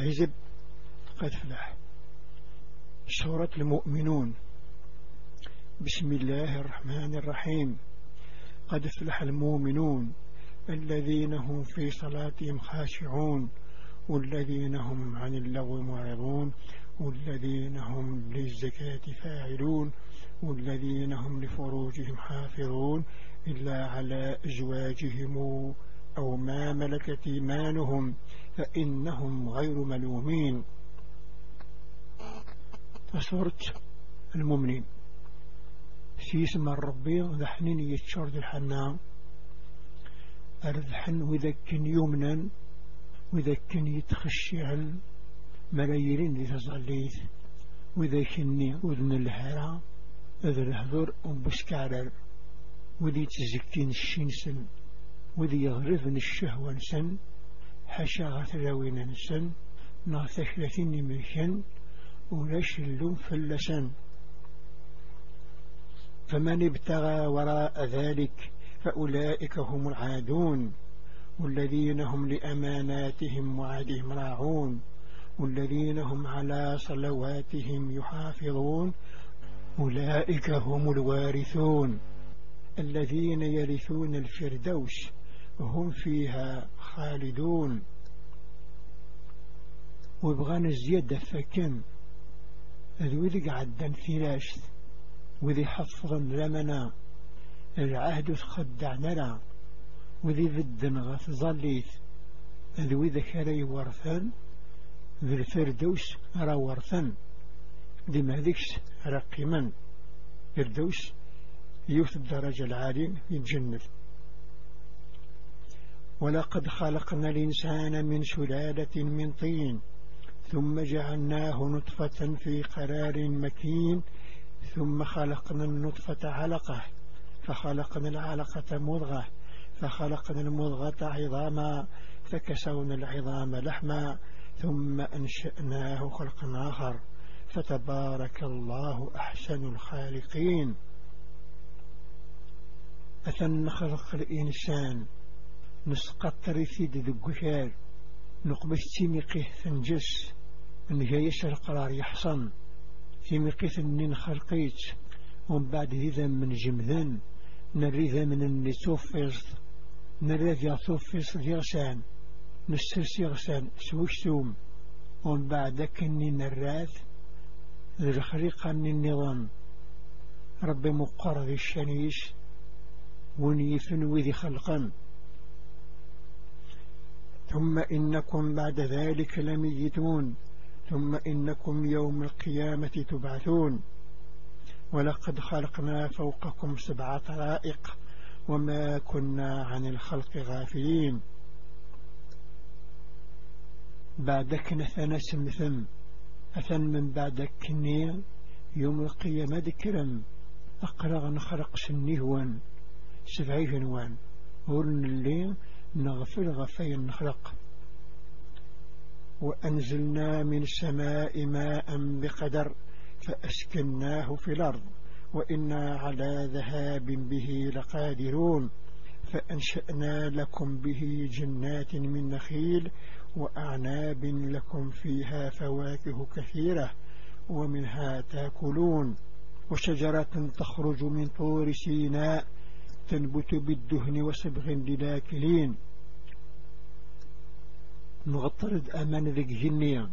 حزب قد فلح سورة المؤمنون. بسم الله الرحمن الرحيم. قد فلح المؤمنون الذين هم في صلاتهم خاشعون والذين هم عن اللغو معرضون والذين هم للزكاة فاعلون والذين هم لفروجهم حافظون إلا على أزواجهم أو ما ملكت إيمانهم فإنهم غير ملومين. فصورت المؤمنين. في اسم الربي ذحنين يتشرد الحنام أرذحن وذكن يمنا وذكن يتخشعا ملايين تظليث وذكني أذن الهرى أذن الهذر أمبسكارر وذي تزكين وذي يغرفن الشهوة نسن حشا غثلاوين نسن نغثكلتين نميشن ولاش اللوم فلسن. فمن ابتغى وراء ذلك فأولئك هم العادون والذين هم لأماناتهم وعدهم راعون والذين هم على صلواتهم يحافظون أولئك هم الوارثون. الذين يرثون الفردوس وهم فيها خالدون. وبغانا الزيادة فكم ذو ذي عدن ثلاث وذي حفظا لمنا العهد تخدعنا لا وذي ذدن غث ظليت ذو ذكري ورثا ذي الفردوس را ورثا ذي مهذكس رقما فردوس يوث الدرجة العالية في الجنة. ولقد خلقنا الإنسان من سلالة من طين ثم جعلناه نطفة في قرار مكين ثم خلقنا النطفة علقة فخلقنا العلقة مضغة فخلقنا المضغة عظاما فكسونا العظام لحما ثم أنشأناه خلقا آخر. فتبارك الله أحسن الخالقين. أثن خلق الإنسان. نسقط ثيد ذقشار نقبش تيمقه ثنجس نجايش القرار يحصن. تيمقه ثنين خلقيت ومن بعد ذا من جمذن. نريد من النتوفيز نريد يطوفيز ديغسان نسترسي غسان. سوش ثوم ومن بعد كني نراد ذي الخريقة من النظام ربي مقر ذي الشنيش ونيفن وذي خلقا ثم إنكم بعد ذلك لميتون ثم إنكم يوم القيامة تبعثون. ولقد خلقنا فوقكم سبع طرائق وما كنا عن الخلق غافلين. بعدك نثنا سمثم أثن من بعدك كنيا يوم القيامة ذكرم أقرغ نخرق سنهوان سبعي جنوان ورن اللي نغفر غفي نخرق وأنزلنا من السماء ماء بقدر فأسكناه في الأرض. وإنا على ذهاب به لقادرون. فأنشأنا لكم به جنات من نخيل وأعناب لكم فيها فواكه كثيرة ومنها تأكلون. وشجرة تخرج من طور سيناء تنبت بالدهن وسبغ للاكلين نغطرد أمان ذيك جنيا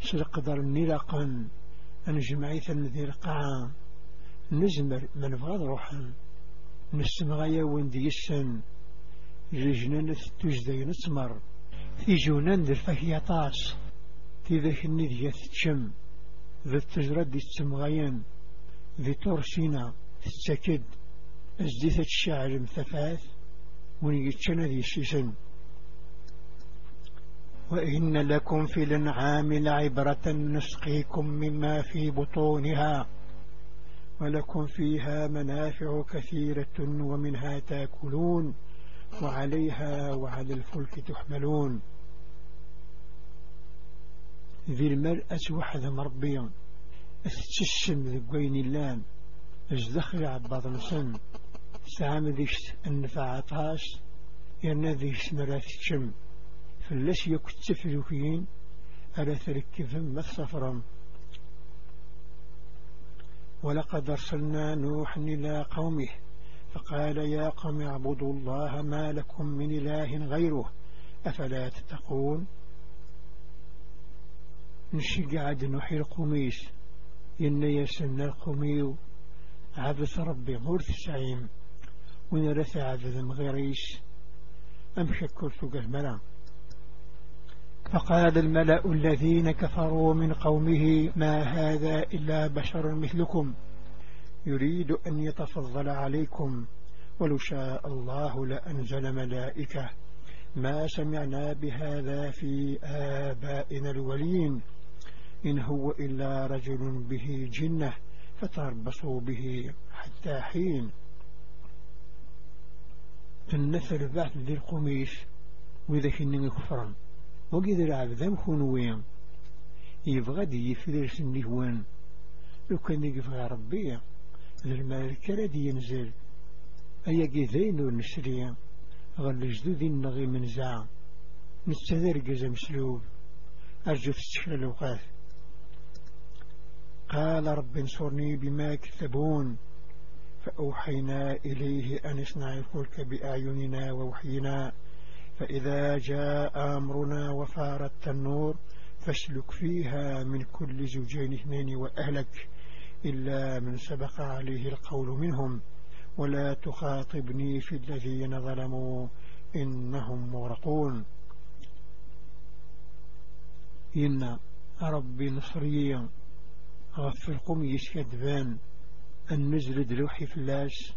سلقدر نلقا أنجمعي ثنذي القاعة نزمر من فغض روحا. وندي السن جنان تجدي نسمر. في جونان ذي الفهي طاس. في ذاك الندية تشم ذي التجرد السمغيان ذي تورسينا تتكد ازديثة الشعر مثفاث ونيتشنا ذي الشيسن وإن لكم في الأنعام لعبرة نسقيكم مما في بطونها ولكم فيها منافع كثيرة ومنها تأكلون وعليها وعلى الفلك تحملون. ذي المرأة وحد مربيا أستشم ذقوين اللان ازدخل عباد نسن سعام ذيش النفعاتاس يرنا ذيش مرات الشم فلاش يكتف ذكين ألا ما السفرا ولقد أرسلنا نوحا إلى قومه فقال يا قوم اعبدوا الله ما لكم من إله غيره أفلا تتقون؟ نشي قاعد نحي القميس إن يسن القميو عبث ربي غرث سعيم ونرث عبث مغيريس أم شكرت قهملا فقال الملأ الذين كفروا من قومه ما هذا إلا بشر مثلكم يريد أن يتفضل عليكم ولو شاء الله لأنزل ملائكة. ما سمعنا بهذا في آبائنا الولين إن هو إلا رجل به جنة فتربصوا به حتى حين النثر بعد ذي القميش وإذا كنني كفرا وقيد العبد مكون وين؟ يبغى دي يفرش النهوان لو كان يقفى ربي الملكة الذي ينزل. أي قيذين ونسريا غل جدود النغي من زعم نستذر قزم سلوب أرجو تستشكل الأوقات. قال رب انصرني بما كذبون فأوحينا إليه أن اصنع الفلك بأعيننا ووحينا. فإذا جاء أمرنا وفارت النور فاسلك فيها من كل زوجين اثنين وأهلك إلا من سبق عليه القول منهم. ولا تخاطبني في الذين ظلموا إنهم مغرقون. إن ربي نصريا غفركم يشكدبان النزل دلوحي فلاس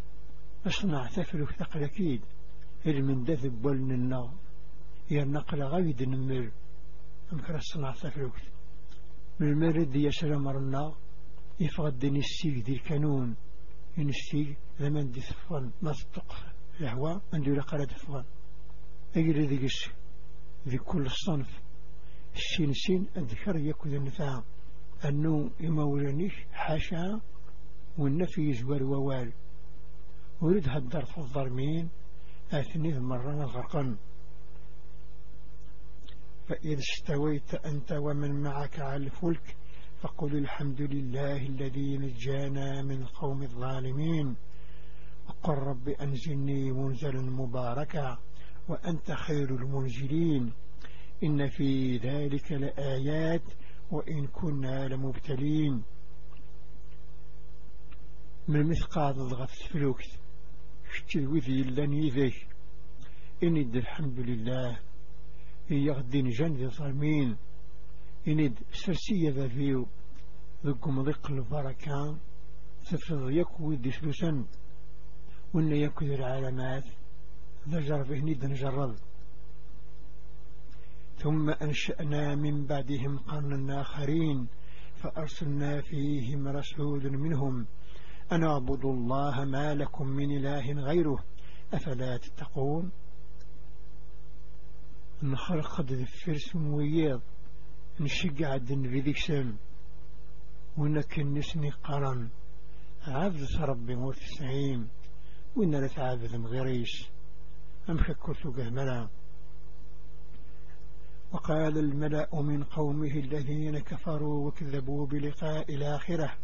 أصنع تفلك ثقل أكيد. ولن النار يا النقل غايد نمر أمكر الصنع تفلك من المرد يسلم النار يفغدني السيق دي الكانون إن السيق لمن دي ثفان نصدق الهواء عنده لقرة ثفان أجل ذي قش ذي كل صنف. السين سين الذكر يكون النفاع أنه يمولنيش حاشا والنفي يزور ووال. ورد هدر في الظرمين أثني مرة غرقا. فإذا استويت أنت ومن معك على الفلك فقل الحمد لله الذي نجانا من قوم الظالمين. وقل رب أنزلني منزلا مباركا وأنت خير المنزلين. إن في ذلك لآيات وإن كنا لمبتلين. من مثقال الغفت فلوكت شتي وذي لن ذيك إند الحمد لله. هي غدين جند ظالمين إند سرسية ذا فيو ذكم ضيق البركة. تفرض يكو ذي سلوسا وإن يكو ذي العالمات ذا جرب ند نجرد. ثم أنشأنا من بعدهم قرنا آخرين. فأرسلنا فيهم رسول منهم. أن اعبدوا الله ما لكم من إله غيره. أفلا تتقون؟ نخرق الفرس وياض نشقع الدن في ذيك سم ونكنسني قرن عبد ربي وتسعين وإن لا تعبد مغيريش أم شكرت قهملا وقال الملأ من قومه الذين كفروا وكذبوا بلقاء الآخرة.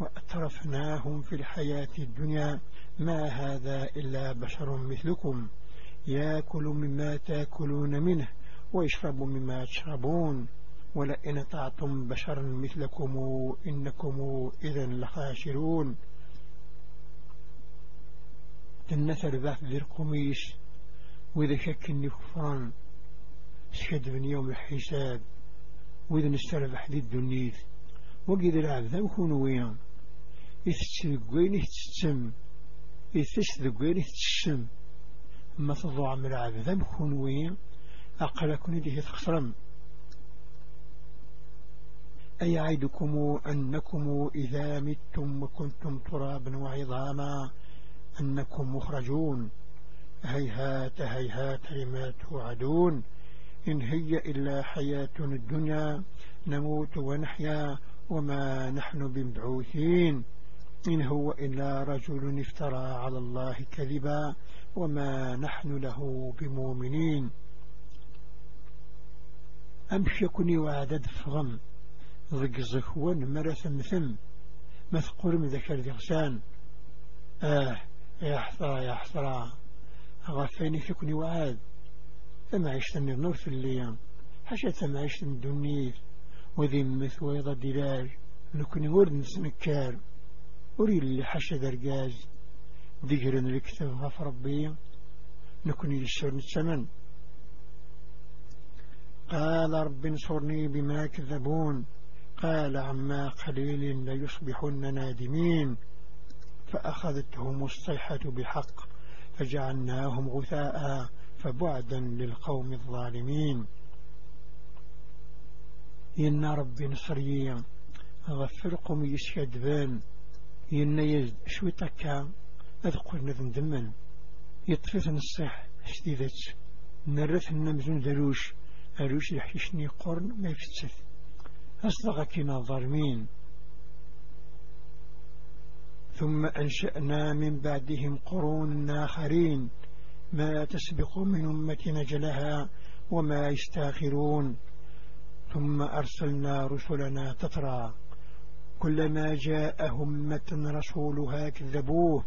وأترفناهم في الحياة الدنيا ما هذا إلا بشر مثلكم. يأكل مما تأكلون منه ويشرب مما تشربون. ولئن طعتم بشرا مثلكم إنكم إذا لخاشرون تنثر ذات ذي القميش وإذا شك كفران شد من يوم الحساب وإذا نستلف حديد الدنيث وقيد العبد يكون وين يتسلقين يتسم يتسلقين يتسم ما تضوع من العبد يكون وين؟ أقل كن يديه تخسرم أي عيدكم أنكم إذا متم وكنتم ترابا وعظاما أنكم مخرجون. هيهات هيهات لما توعدون. إن هي إلا حياتنا الدنيا نموت ونحيا وما نحن بمبعوثين. إن هو إلا رجل افترى على الله كذبا وما نحن له بمؤمنين. أمشي كوني وعدد فغم ضق الزخوان مرة ثم ما تقول من ذكر ذغسان. آه يا حصرا يا حصرا أغفيني فيكني وعاد. ثم عشت من النور في الليام حشا ثم عشت من الدنيا وذي مثويضة دلاج نكوني ورد نسنكار أريد اللي حشا درقاز ذكرن الكتاب غف ربي نكوني للشر نتسمن قال رب انصرني بما كذبون قال عما قليل ليصبحن نادمين. فأخذتهم الصيحة بحق فجعلناهم غثاء فبعدا للقوم الظالمين. إن ربي نصري غفر قوم يسكدبان إن يزد شوي تكا أذقر نذن دمن. يطفث الصح شديدت. نرث النمزون دروش. أروش يحيشني قرن ما يفتث. أصدقكنا الظالمين ثم أنشأنا من بعدهم قرون آخرين. ما تسبق من أمة نجلها وما يستاخرون. ثم أرسلنا رسلنا تترى. كلما جاء أمة رسولها كذبوه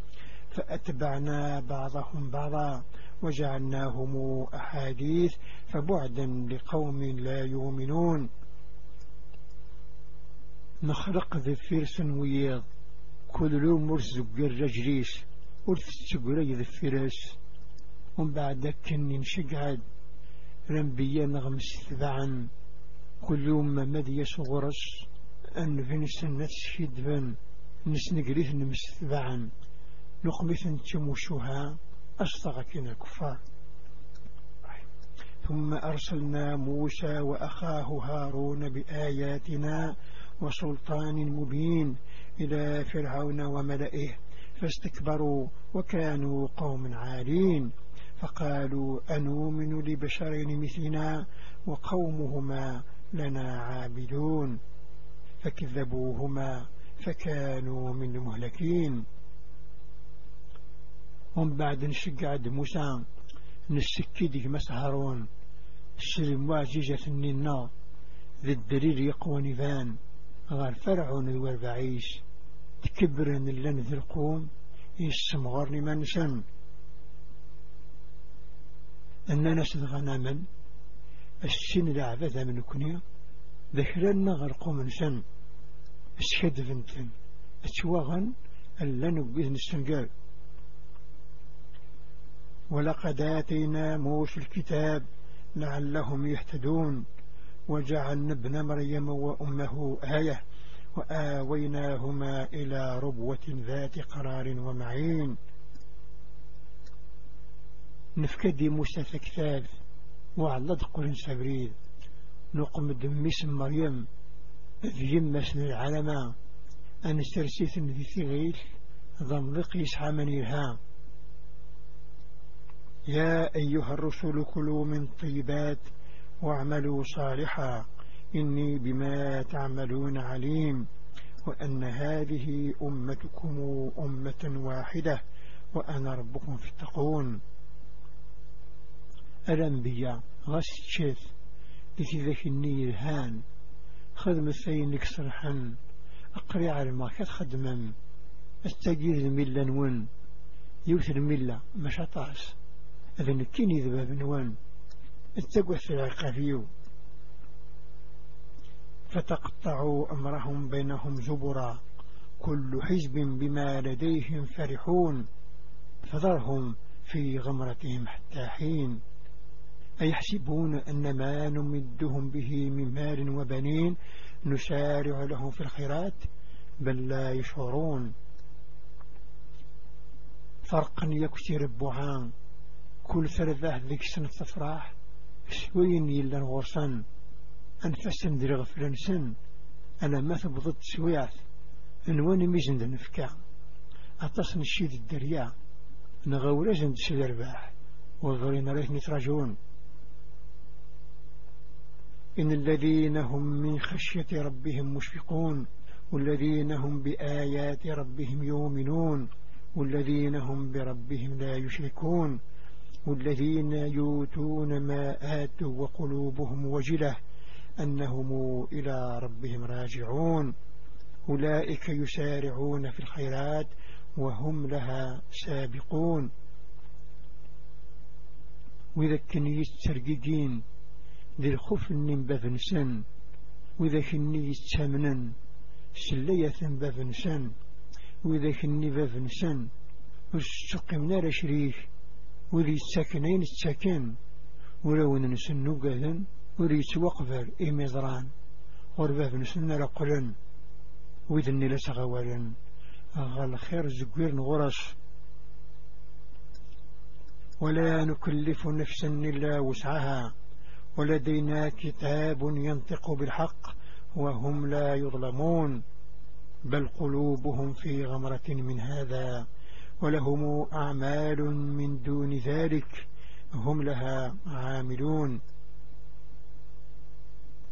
فأتبعنا بعضهم بعضا وجعلناهم أحاديث فبعدا لقوم لا يؤمنون. نخرق ذي فيرس وياض كل يوم مرزق الرجليس ورث تقري ذي فيرس ومن بعد كني نشقعد رنبيا نغمس ثبعا كل يوم مدي صغرس. أن بن نسنقريث نمس ثبعا نقمث تموشها أصدقكنا الكفار ثم أرسلنا موسى وأخاه هارون بآياتنا وسلطان مبين إلى فرعون وملئه فاستكبروا وكانوا قوم عالين. فقالوا أنؤمن لبشرين مثلنا وقومهما لنا عابدون. فكذبوهما فكانوا من المهلكين. ومن بعد نشقعد موسى نسكي مسهرون السلم واججة الننا ذي الدليل يقوى نفان غير فرعون الوربعيش تكبرن اللن ذي القوم يسمغرني منسن أننا سدغنا السن لعبة من كنيا ذكرنا غرقو منسن السكد فنتن أتواغن اللن بإذن السنقال ولقد آتينا موسى الكتاب لعلهم يهتدون. وجعلنا ابن مريم وأمه آية. وآويناهما إلى ربوة ذات قرار ومعين. نفكدي موسى ثكثاث وعلى قرن سبريد. نقم دميس مريم. ذي يمسن العلماء أن استرسيث ذي ثغيل ضملق يسعى من إرهام يا أيها الرسل كلوا من طيبات واعملوا صالحا. إني بما تعملون عليم. وأن هذه أمتكم أمة واحدة. وأنا ربكم فاتقون. الأنبياء لكي ذاك النير هان خدم الثين لك صرحا أقري على ما خدما استجيز الملة نون يوث الملة مشاطاس. أذن كيني ذباب نوان. في العقافيو فتقطعوا أمرهم بينهم زبرا. كل حزب بما لديهم فرحون. فذرهم في غمرتهم حتى حين. أيحسبون أن ما نمدهم به من مال وبنين نسارع لهم في الخيرات؟ بل لا يشعرون. فرقا يكسر البعان كل ثلاثة ذيك سنة تفراح سوين يلا غرسان أنفسن درغ فرنسن أنا ما ثبضت سويات أنواني ميزن دنفكا أتصن الشيد الدريا. نغورزن دسل الرباح وغرين ريث نتراجون إن الذين هم من خشية ربهم مشفقون والذين هم بآيات ربهم يؤمنون والذين هم بربهم لا يشركون والذين يؤتون ما آتوا وقلوبهم وجلة أنهم إلى ربهم راجعون. أولئك يسارعون في الخيرات وهم لها سابقون. وإذا كني يسترققين ذي الخف من بفنسن وإذا كني يستمنن سلية بفنسن وإذا كني بفنسن واستقمنا لشريك وذي الساكنين الساكن ولو ننسن نقذن وذي سوقفر إميزران ورباب نسن لقلن وإذن لسغوالا أغال خير زقير نغرس ولا نكلف نفسا إلا وسعها. ولدينا كتاب ينطق بالحق وهم لا يظلمون بل قلوبهم في غمرة من هذا ولهم أعمال من دون ذلك هم لها عاملون.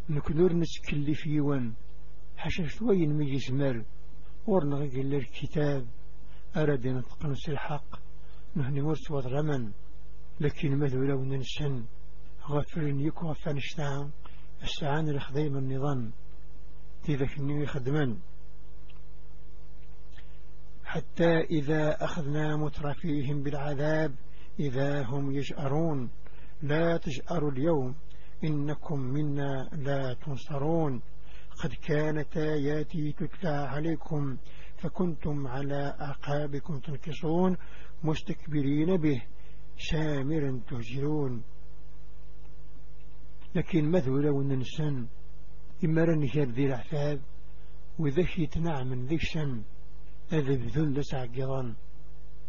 نكدر نسكلف يوان حشا شوين ميزمر ورنغي الكتاب أراد نتقنس الحق نهني ورس وضرمن لكن ماذا لو ننسن؟ غفر يكو فنشتعن السعان الخديم النظام تذكرني النيو خدمان حتى إذا أخذنا مترفيهم بالعذاب إذا هم يجأرون لا تجأروا اليوم إنكم منا لا تنصرون. قد كانت آياتي تتلى عليكم فكنتم على أعقابكم تنكصون مستكبرين به سامرا تهجرون لكن مذولة وننسان إما رنكر ذي العفاب وذكي تنعم ذي الشن هذا بذل لسعقضان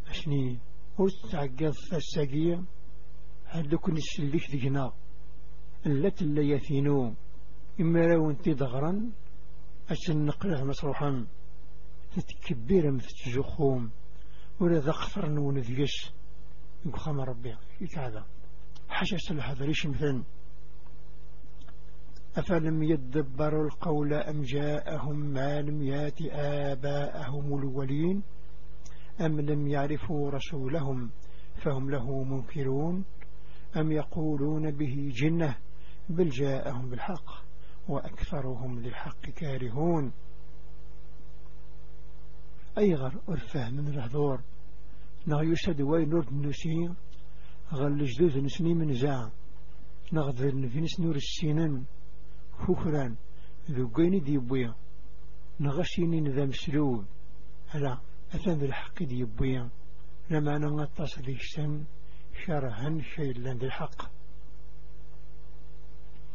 أشني؟ وستعقض فالساقية هذا كن السلك ذينا التي اللي يثينو إما أنت ضغرا أشن نقله مسروحا تتكبير مثل جخوم ولا ذخفر نون ذيش يقخم ربي يكعذا حشش هذا ليش مثلا؟ أفلم يدبروا القول أم جاءهم ما لم يات آباءهم الولين أم لم يعرفوا رسولهم فهم له منكرون أم يقولون به جنة بل جاءهم بالحق وأكثرهم للحق كارهون أيغر أرفه من الهذور نغيشد وين نورد نسي غل جدود نسني من زع نغذر نفنس نور السنن فكران ذقين ديبويا نغشيني نذا مسلوب. هلا أثن الحق ديبويا لما نغطس ذيشتن شرها شيء لن ذي الحق.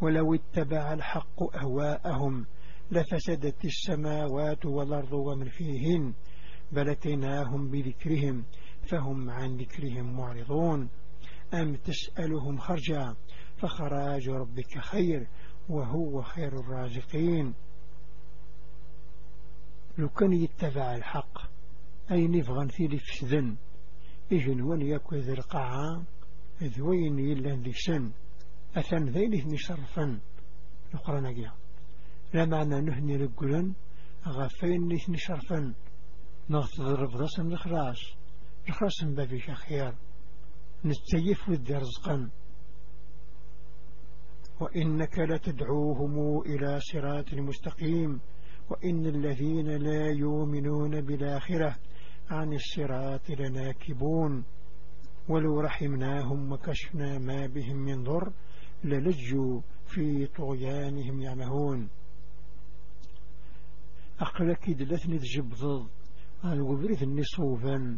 ولو اتبع الحق أهواءهم لفسدت السماوات والأرض ومن فيهن. بلتناهم بذكرهم فهم عن ذكرهم معرضون. أم تسألهم خرجا فخراج ربك خير. وهو خير الرازقين. لو كان يتبع الحق. أي نفغن في لفسدن إجن ون يكو ذي القاعة ذوين يلان ذي سن أثن ذينه نشرفا نقرنا جيا لا معنى نهني لقلن غفين نثني شرفا نغتضرب ضسن الخلاص. الخلاص بابي خير نتيف ودي رزقا وإنك لتدعوهم إلى صراط مستقيم. وإن الذين لا يؤمنون بالآخرة عن الصراط لناكبون. ولو رحمناهم وكشفنا ما بهم من ضر للجوا في طغيانهم يعمهون. أقلك دلتني تجبض الوبريث النصوفا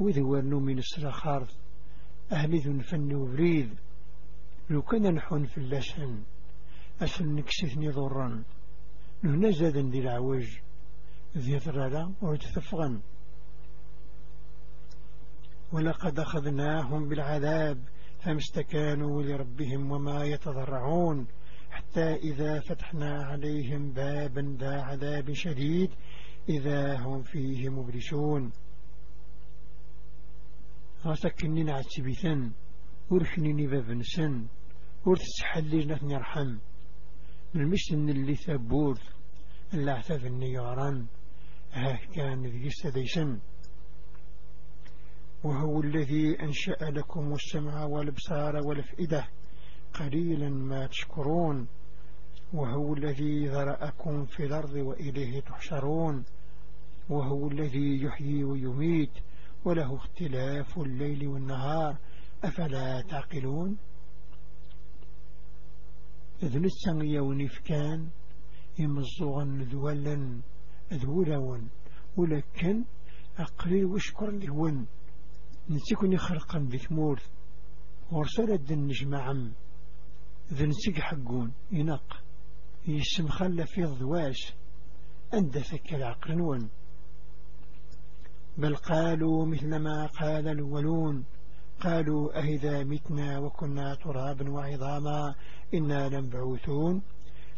وذوانو من السرخارث أهلي ذو نفن وبريد لو كان نحون في اللسن أسن نكسثني ضرا نهنا زادا دي العواج ذي ثرالا ويتثفغا ولقد أخذناهم بالعذاب فمستكانوا لربهم وما يتضرعون. حتى إذا فتحنا عليهم بابا ذا عذاب شديد إذا هم فيه مبلسون. غسكني نعتبثا وركنيني باب نسن ور تسحلي نثني يرحم المسن اللي ثبور العثاف النياران ها كان ذي سديسن وهو الذي أنشأ لكم السمع والابصار والافئدة قليلا ما تشكرون وهو الذي ذرأكم في الأرض وإليه تحشرون وهو الذي يحيي ويميت وله اختلاف الليل والنهار أفلا تعقلون؟ إذن السنغي ونفكان يمزغا ذولا ذولون ولكن أقليل وشكر لهون. نسيكني خلقا بثمورث ورسالة النجمع ذا نسيك حقون ينق يسم خلى في الضواش أندى ثك العقل نون. بل قالوا مثل ما قال الأولون قالوا أهذا متنا وكنا ترابا وعظاما إنا لنبعوثون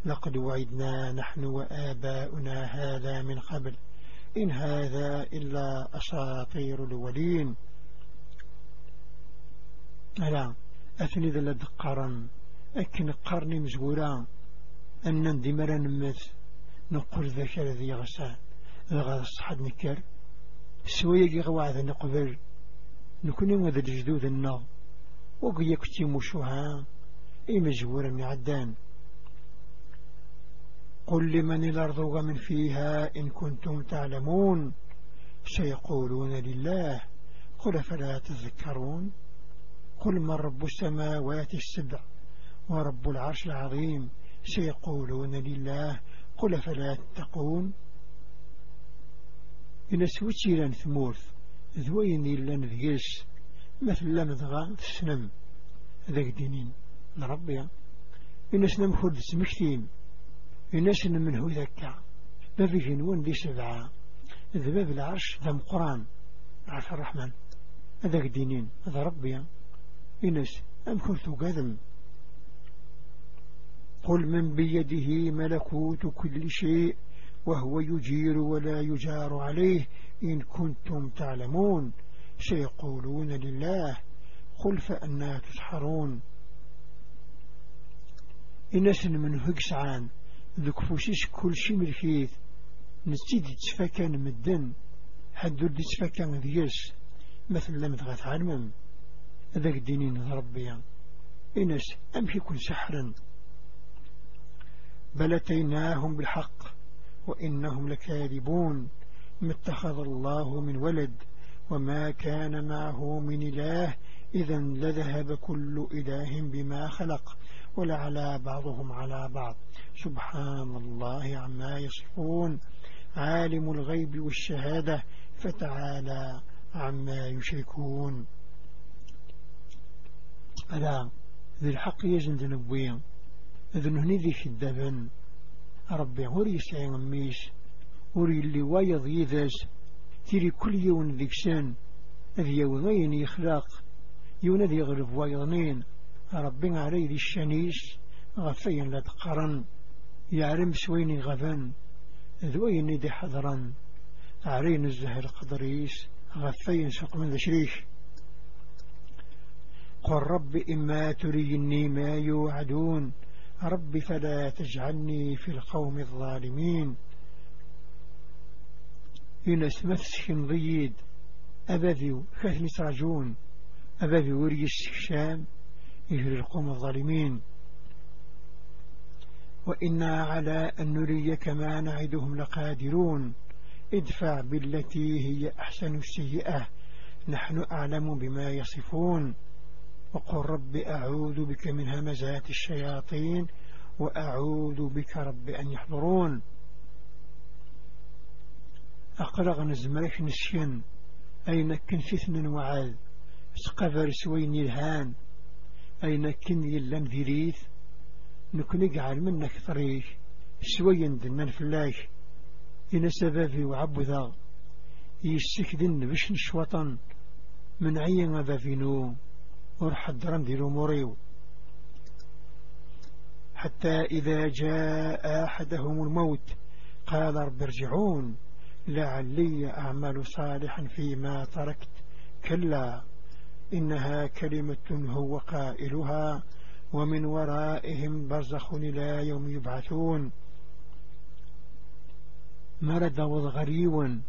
لقد وعدنا نحن وآباؤنا هذا من قبل. إن هذا إلا أساطير الأولين ألا أثني ذا لدقارا أكن قرني مزورا أن ندمر نمت نقول ذاك الذي غسان. غا الصحد نكر. سوية غواذ نقبل. نكون وذا الجدود النار. وقيا كتي مشوها إي مجبورا معدان قل لمن الأرض ومن فيها إن كنتم تعلمون. سيقولون لله. قل فلا تذكرون؟ قل من رب السماوات السبع ورب العرش العظيم. سيقولون لله. قل فلا تتقون؟ إن سوتي لأن ثمورث. ذوين لأن ذيس مثل لأن ذغا تسنم ذاك دينين. لربيا إن سنم خلد سمكتين إن سنم منه ذكا ما في جنون دي سبعة ذباب العرش ذا قرآن عرش الرحمن. هذاك دينين. هذا ربيا إنس أم كنت قدم. قل من بيده ملكوت كل شيء وهو يجير ولا يجار عليه. إن كنتم تعلمون سيقولون لله قل فأنا تسحرون. إنس من هكسعان ذك فوشيش كل شيء ملكيث نستيد تفكان مدن حدو تفكان ذيس. مثل لم تغث علمم ذاك دينين ربيا إنس أمشي كل سحرا بل أتيناهم بالحق وإنهم لكاذبون. ما اتخذ الله من ولد وما كان معه من إله إذا لذهب كل إله بما خلق ولعلى بعضهم على بعض. سبحان الله عما يصفون. عالم الغيب والشهادة فتعالى عما يشركون. ألا ذي الحق يزن ذنبوين. إذن هني ذي الدبن ربي هوري يسعي ميش هوري اللي وايض يذاس تيري كل يوم ذيكسان ذي يوضين يخلاق يون ذي غرب وايضنين ربي علي ذي الشنيس غفين لا تقرن يعرم سويني غفن ذوين ذي حضرا عرين الزهر قدريس غفين سق من ذي شريش قل رب إما تريني ما يوعدون رب فلا تجعلني في القوم الظالمين إن اسمثش ضيد أبذي كثم ترجون أبذي وري السكشام يهر القوم الظالمين. وإنا على أن نريك ما نعدهم لقادرون. ادفع بالتي هي أحسن السيئة. نحن أعلم بما يصفون. وقل رب أعوذ بك من همزات الشياطين. وأعوذ بك رب أن يحضرون. أقرغ نزمرك نسين أين كن فتن وعاد سقفر سوين الهان أين كن يلان ذريث؟ نكون اجعل منك طريق سوين دنان فلاش. إن سبابي وعبذا يستكدن بش نشوطا من عين ذا ورحضرا ديرو موريو. حتى إذا جاء أحدهم الموت قال رب ارجعون. لعلي أعمل صالحا فيما تركت. كلا إنها كلمة هو قائلها ومن ورائهم برزخ إلى يوم يبعثون. مرد وضغريوا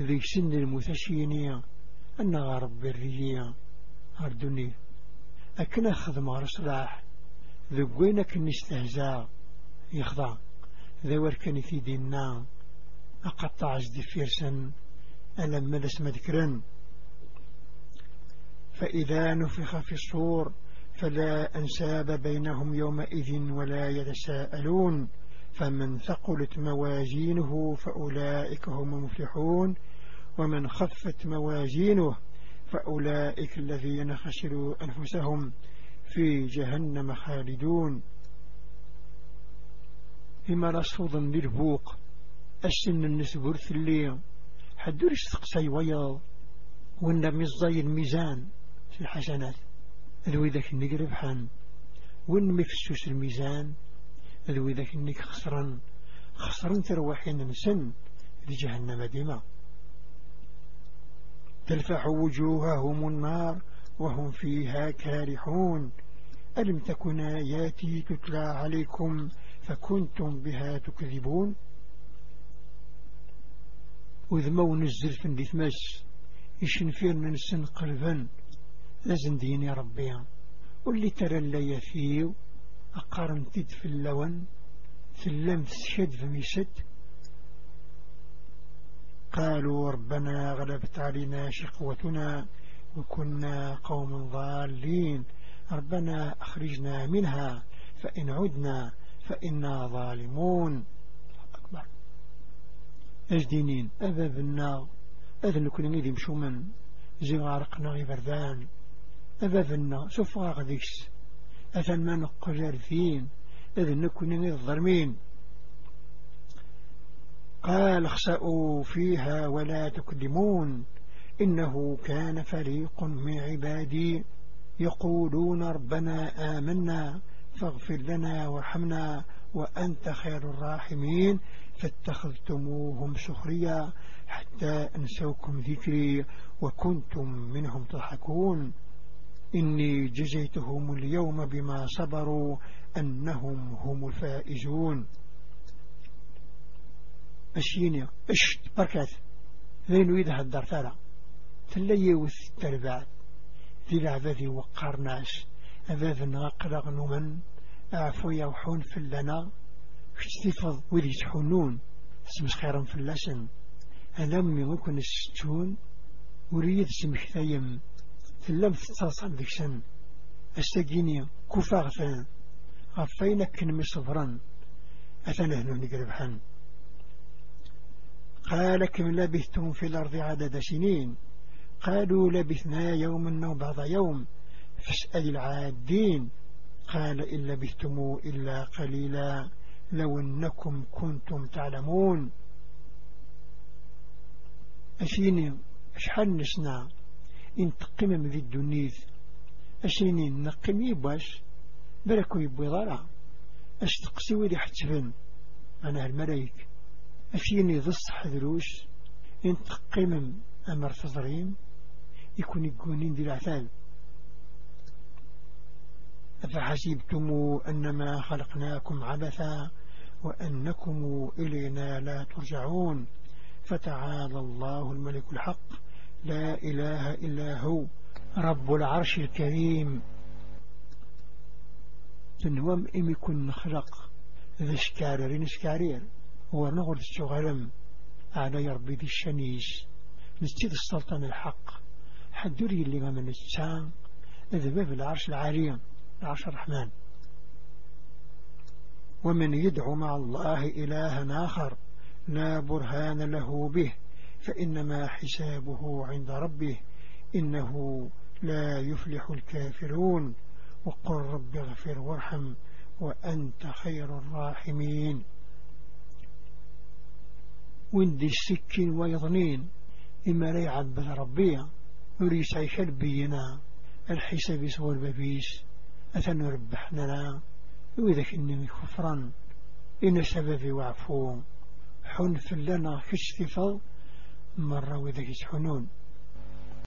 ذي سن المتشينية أن غرب الرية أردني. أكن أخذ صلاح ذقوينك نستهزاء. يخضع ذا كان في ديننا أقطع جدي فيرسا ألم ملس مذكرا فإذا نفخ في الصور فلا أنساب بينهم يومئذ ولا يتساءلون. فمن ثقلت موازينه فأولئك هم المفلحون. ومن خفت موازينه فأولئك الذين خسروا أنفسهم في جهنم خالدون. إما رصودا للبوق السن النسبور ثلي حدور استقصي ويا وإن مزاي الميزان في الحسنات. ذوي ذاك النقرب حان وإن مفسوس الميزان. ذوي ذاك النك خسرا خسرا ترواحين نسن لجهنم ديما. تلفح وجوههم النار وهم فيها كارحون. ألم تكن آياتي تتلى عليكم فكنتم بها تكذبون؟ ما ونزل في ثماس يشنفير ننسن قلبا. لازم ديني ربي. واللي ترى اللي يفيو أقارن تد في اللون تسشد في ميسد قالوا ربنا غلبت علينا شقوتنا وكنا قوم ضالين. ربنا أخرجنا منها فإن عدنا فإنا ظالمون. أجدينين. أبابنا أذن كنا نيدي مشومن زي غارقنا غيبردان أبابنا سوف غاديكس أثن ما نقجر فين أذن كنا نيدي الظرمين قال اخسأوا فيها ولا تكدمون إنه كان فريق من عبادي يقولون ربنا آمنا فاغفر لنا وارحمنا وأنت خير الراحمين. فاتخذتموهم سخريا حتى أنسوكم ذكري وكنتم منهم تضحكون. إني جزيتهم اليوم بما صبروا أنهم هم الفائزون. أشيني أشت بركات ذين يدها الدرتالة تلي يوث التربات ذي العبادي وقرناش. أباب نغقرغ نمن أعفو يوحون في اللنا. اكتفض وذي تحنون. اسمس خيرا في اللسن. ألم يكون الستون وريد سمك ثيم تلم تتصل سن أستقيني كفاغثا غفينك كنمي صبرا أثنى هنو نقرب حن. قال كم لبثتم في الأرض عدد سنين. قالوا لبثنا يوما أو بعض يوم. فاسأل العادين. قال إن لبثتموا إلا قليلا. لو أنكم كنتم تعلمون. أشيني أشحال نسنا إن تقيم من ذي الدنيث أشيني نقيم يباش بركو يبوي ضرع أش تقسي وذي حتفن أنا الملايك أشيني ضص حذروش إن تقيم أمر تضريم يكون يقونين ذي العثال أفحسبتم أنما خلقناكم عبثا وأنكم إلينا لا ترجعون. فتعالى الله الملك الحق. لا إله إلا هو. رب العرش الكريم. تنوم إم يكون نخلق ذا شكارين شكارير ونغل الشغلم على يربي ذي الشنيس نستيد السلطان الحق. حدوري اللي ما من السام إذا باب العرش العالي العرش الرحمن ومن يدعو مع الله إلها آخر لا برهان له به فإنما حسابه عند ربه إنه لا يفلح الكافرون. وقل رب اغفر وارحم وأنت خير الراحمين. وندي السكين ويضنين إما لا يعبد ربيا وريس عيش البينا الحساب يسوى البابيس. أثن ربحنا وإذا كنني كفرا إن سببي وعفو حنف لنا كشتفا مرة وإذا كتحنون